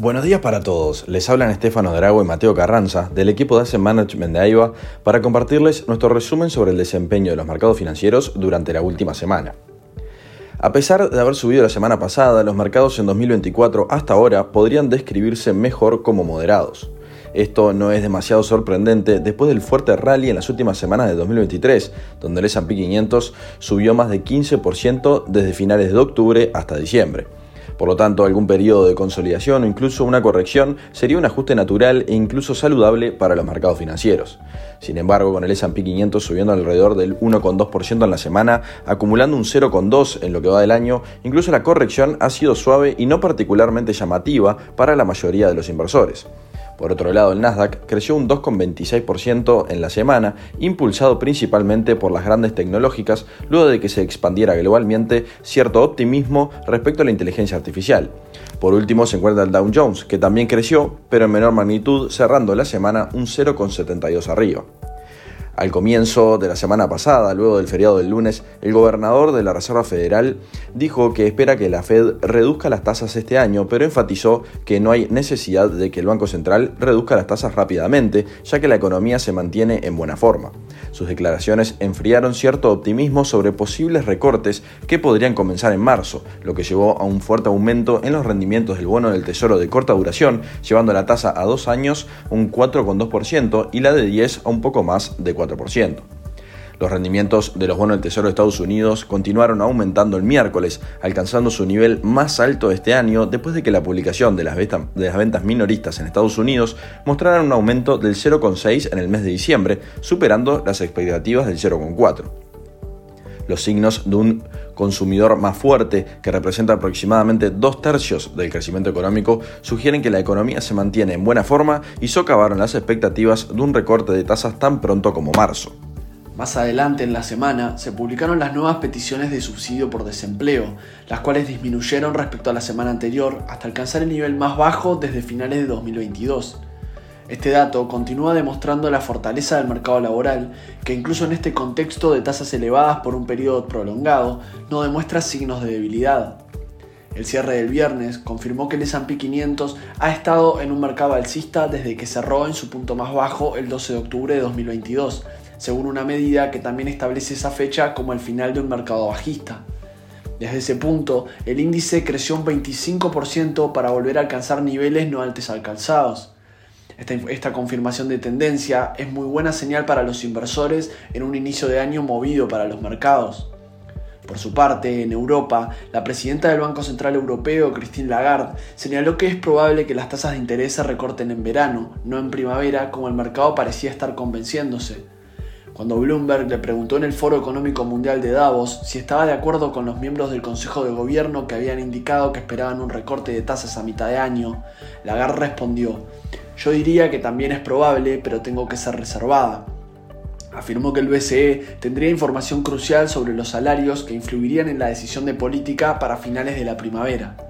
Buenos días para todos. Les hablan Estefano Drago y Mateo Carranza del equipo de Asset Management de AIBA para compartirles nuestro resumen sobre el desempeño de los mercados financieros durante la última semana. A pesar de haber subido la semana pasada, los mercados en 2024 hasta ahora podrían describirse mejor como moderados. Esto no es demasiado sorprendente después del fuerte rally en las últimas semanas de 2023, donde el S&P 500 subió más de 15% desde finales de octubre hasta diciembre. Por lo tanto, algún periodo de consolidación o incluso una corrección sería un ajuste natural e incluso saludable para los mercados financieros. Sin embargo, con el S&P 500 subiendo alrededor del 1,2% en la semana, acumulando un 0,2% en lo que va del año, incluso la corrección ha sido suave y no particularmente llamativa para la mayoría de los inversores. Por otro lado, el Nasdaq creció un 2,26% en la semana, impulsado principalmente por las grandes tecnológicas, luego de que se expandiera globalmente cierto optimismo respecto a la inteligencia artificial. Por último se encuentra el Dow Jones, que también creció, pero en menor magnitud, cerrando la semana un 0,72 arriba. Al comienzo de la semana pasada, luego del feriado del lunes, el gobernador de la Reserva Federal dijo que espera que la Fed reduzca las tasas este año, pero enfatizó que no hay necesidad de que el Banco Central reduzca las tasas rápidamente, ya que la economía se mantiene en buena forma. Sus declaraciones enfriaron cierto optimismo sobre posibles recortes que podrían comenzar en marzo, lo que llevó a un fuerte aumento en los rendimientos del bono del Tesoro de corta duración, llevando la tasa a dos años un 4,2% y la de 10 a un poco más de 4%. Los rendimientos de los bonos del Tesoro de Estados Unidos continuaron aumentando el miércoles, alcanzando su nivel más alto de este año después de que la publicación de las, ventas minoristas en Estados Unidos mostrara un aumento del 0,6 en el mes de diciembre, superando las expectativas del 0,4. Los signos de un consumidor más fuerte, que representa aproximadamente dos tercios del crecimiento económico, sugieren que la economía se mantiene en buena forma y socavaron las expectativas de un recorte de tasas tan pronto como marzo. Más adelante en la semana se publicaron las nuevas peticiones de subsidio por desempleo, las cuales disminuyeron respecto a la semana anterior hasta alcanzar el nivel más bajo desde finales de 2022. Este dato continúa demostrando la fortaleza del mercado laboral, que incluso en este contexto de tasas elevadas por un periodo prolongado, no demuestra signos de debilidad. El cierre del viernes confirmó que el S&P 500 ha estado en un mercado alcista desde que cerró en su punto más bajo el 12 de octubre de 2022, según una medida que también establece esa fecha como el final de un mercado bajista. Desde ese punto, el índice creció un 25% para volver a alcanzar niveles no antes alcanzados. Esta, confirmación de tendencia es muy buena señal para los inversores en un inicio de año movido para los mercados. Por su parte, en Europa, la presidenta del Banco Central Europeo, Christine Lagarde, señaló que es probable que las tasas de interés se recorten en verano, no en primavera, como el mercado parecía estar convenciéndose. Cuando Bloomberg le preguntó en el Foro Económico Mundial de Davos si estaba de acuerdo con los miembros del Consejo de Gobierno que habían indicado que esperaban un recorte de tasas a mitad de año, Lagarde respondió, yo diría que también es probable, pero tengo que ser reservada. Afirmó que el BCE tendría información crucial sobre los salarios que influirían en la decisión de política para finales de la primavera.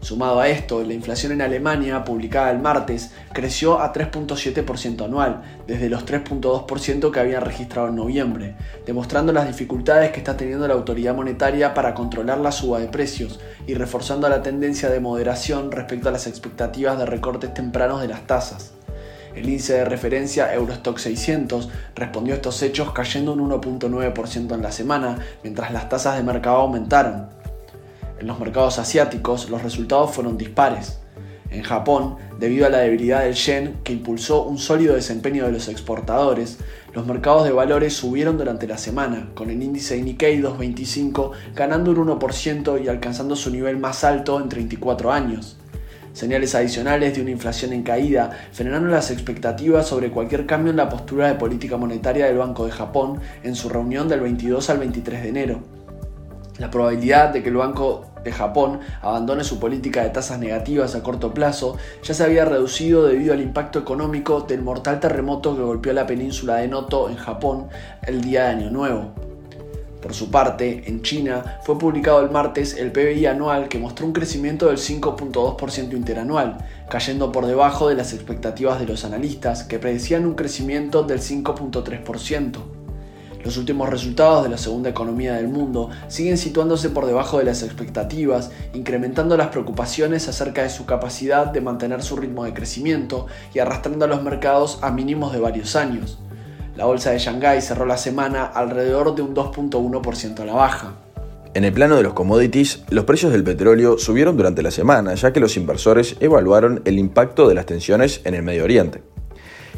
Sumado a esto, la inflación en Alemania, publicada el martes, creció a 3.7% anual, desde los 3.2% que habían registrado en noviembre, demostrando las dificultades que está teniendo la autoridad monetaria para controlar la suba de precios y reforzando la tendencia de moderación respecto a las expectativas de recortes tempranos de las tasas. El índice de referencia Eurostock 600 respondió a estos hechos cayendo un 1.9% en la semana, mientras las tasas de mercado aumentaron. En los mercados asiáticos los resultados fueron dispares. En Japón, debido a la debilidad del yen que impulsó un sólido desempeño de los exportadores, los mercados de valores subieron durante la semana, con el índice Nikkei 225 ganando un 1% y alcanzando su nivel más alto en 34 años. Señales adicionales de una inflación en caída frenaron las expectativas sobre cualquier cambio en la postura de política monetaria del Banco de Japón en su reunión del 22 al 23 de enero. La probabilidad de que el Banco de Japón abandone su política de tasas negativas a corto plazo ya se había reducido debido al impacto económico del mortal terremoto que golpeó la península de Noto en Japón el día de Año Nuevo. Por su parte, en China fue publicado el martes el PBI anual que mostró un crecimiento del 5.2% interanual, cayendo por debajo de las expectativas de los analistas que predecían un crecimiento del 5.3%. Los últimos resultados de la segunda economía del mundo siguen situándose por debajo de las expectativas, incrementando las preocupaciones acerca de su capacidad de mantener su ritmo de crecimiento y arrastrando a los mercados a mínimos de varios años. La bolsa de Shanghái cerró la semana alrededor de un 2.1% a la baja. En el plano de los commodities, los precios del petróleo subieron durante la semana, ya que los inversores evaluaron el impacto de las tensiones en el Medio Oriente.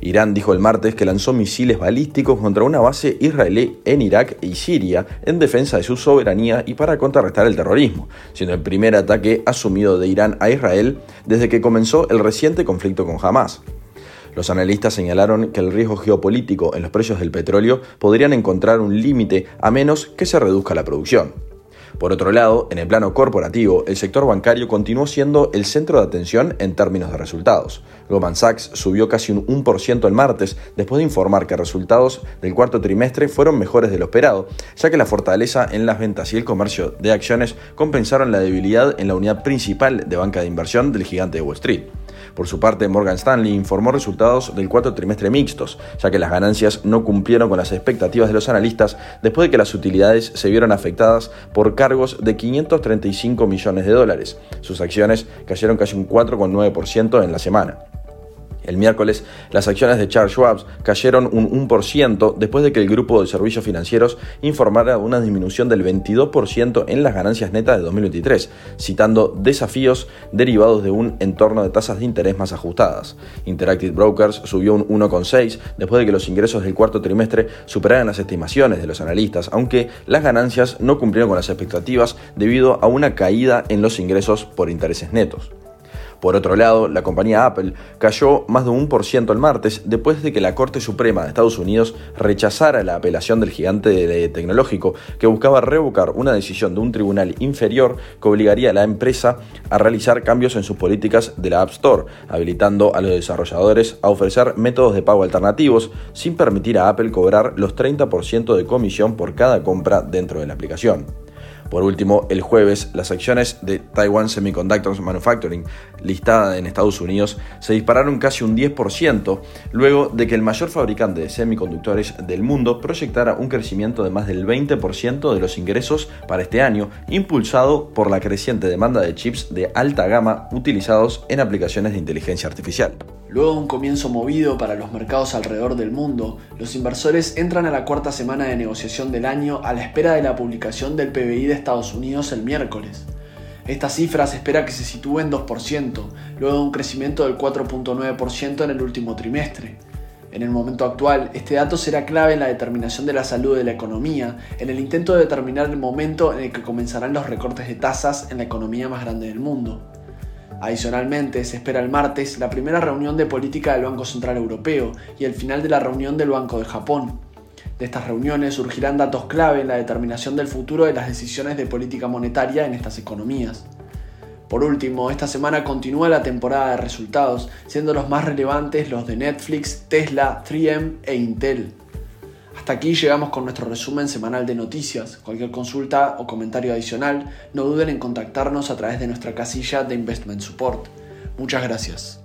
Irán dijo el martes que lanzó misiles balísticos contra una base israelí en Irak y Siria en defensa de su soberanía y para contrarrestar el terrorismo, siendo el primer ataque asumido de Irán a Israel desde que comenzó el reciente conflicto con Hamas. Los analistas señalaron que el riesgo geopolítico en los precios del petróleo podrían encontrar un límite a menos que se reduzca la producción. Por otro lado, en el plano corporativo, el sector bancario continuó siendo el centro de atención en términos de resultados. Goldman Sachs subió casi un 1% el martes después de informar que resultados del cuarto trimestre fueron mejores de lo esperado, ya que la fortaleza en las ventas y el comercio de acciones compensaron la debilidad en la unidad principal de banca de inversión del gigante de Wall Street. Por su parte, Morgan Stanley informó resultados del cuarto trimestre mixtos, ya que las ganancias no cumplieron con las expectativas de los analistas después de que las utilidades se vieron afectadas por cargos de 535 millones de dólares. Sus acciones cayeron casi un 4,9% en la semana. El miércoles, las acciones de Charles Schwab cayeron un 1% después de que el grupo de servicios financieros informara una disminución del 22% en las ganancias netas de 2023, citando desafíos derivados de un entorno de tasas de interés más ajustadas. Interactive Brokers subió un 1,6 después de que los ingresos del cuarto trimestre superaran las estimaciones de los analistas, aunque las ganancias no cumplieron con las expectativas debido a una caída en los ingresos por intereses netos. Por otro lado, la compañía Apple cayó más de un por ciento el martes después de que la Corte Suprema de Estados Unidos rechazara la apelación del gigante tecnológico que buscaba revocar una decisión de un tribunal inferior que obligaría a la empresa a realizar cambios en sus políticas de la App Store, habilitando a los desarrolladores a ofrecer métodos de pago alternativos sin permitir a Apple cobrar los 30% de comisión por cada compra dentro de la aplicación. Por último, el jueves, las acciones de Taiwan Semiconductor Manufacturing, listada en Estados Unidos, se dispararon casi un 10%, luego de que el mayor fabricante de semiconductores del mundo proyectara un crecimiento de más del 20% de los ingresos para este año, impulsado por la creciente demanda de chips de alta gama utilizados en aplicaciones de inteligencia artificial. Luego de un comienzo movido para los mercados alrededor del mundo, los inversores entran a la cuarta semana de negociación del año a la espera de la publicación del PBI de Estados Unidos el miércoles. Esta cifra se espera que se sitúe en 2%, luego de un crecimiento del 4.9% en el último trimestre. En el momento actual, este dato será clave en la determinación de la salud de la economía, en el intento de determinar el momento en el que comenzarán los recortes de tasas en la economía más grande del mundo. Adicionalmente, se espera el martes la primera reunión de política del Banco Central Europeo y el final de la reunión del Banco de Japón. De estas reuniones surgirán datos clave en la determinación del futuro de las decisiones de política monetaria en estas economías. Por último, esta semana continúa la temporada de resultados, siendo los más relevantes los de Netflix, Tesla, 3M e Intel. Hasta aquí llegamos con nuestro resumen semanal de noticias. Cualquier consulta o comentario adicional, no duden en contactarnos a través de nuestra casilla de Investment Support. Muchas gracias.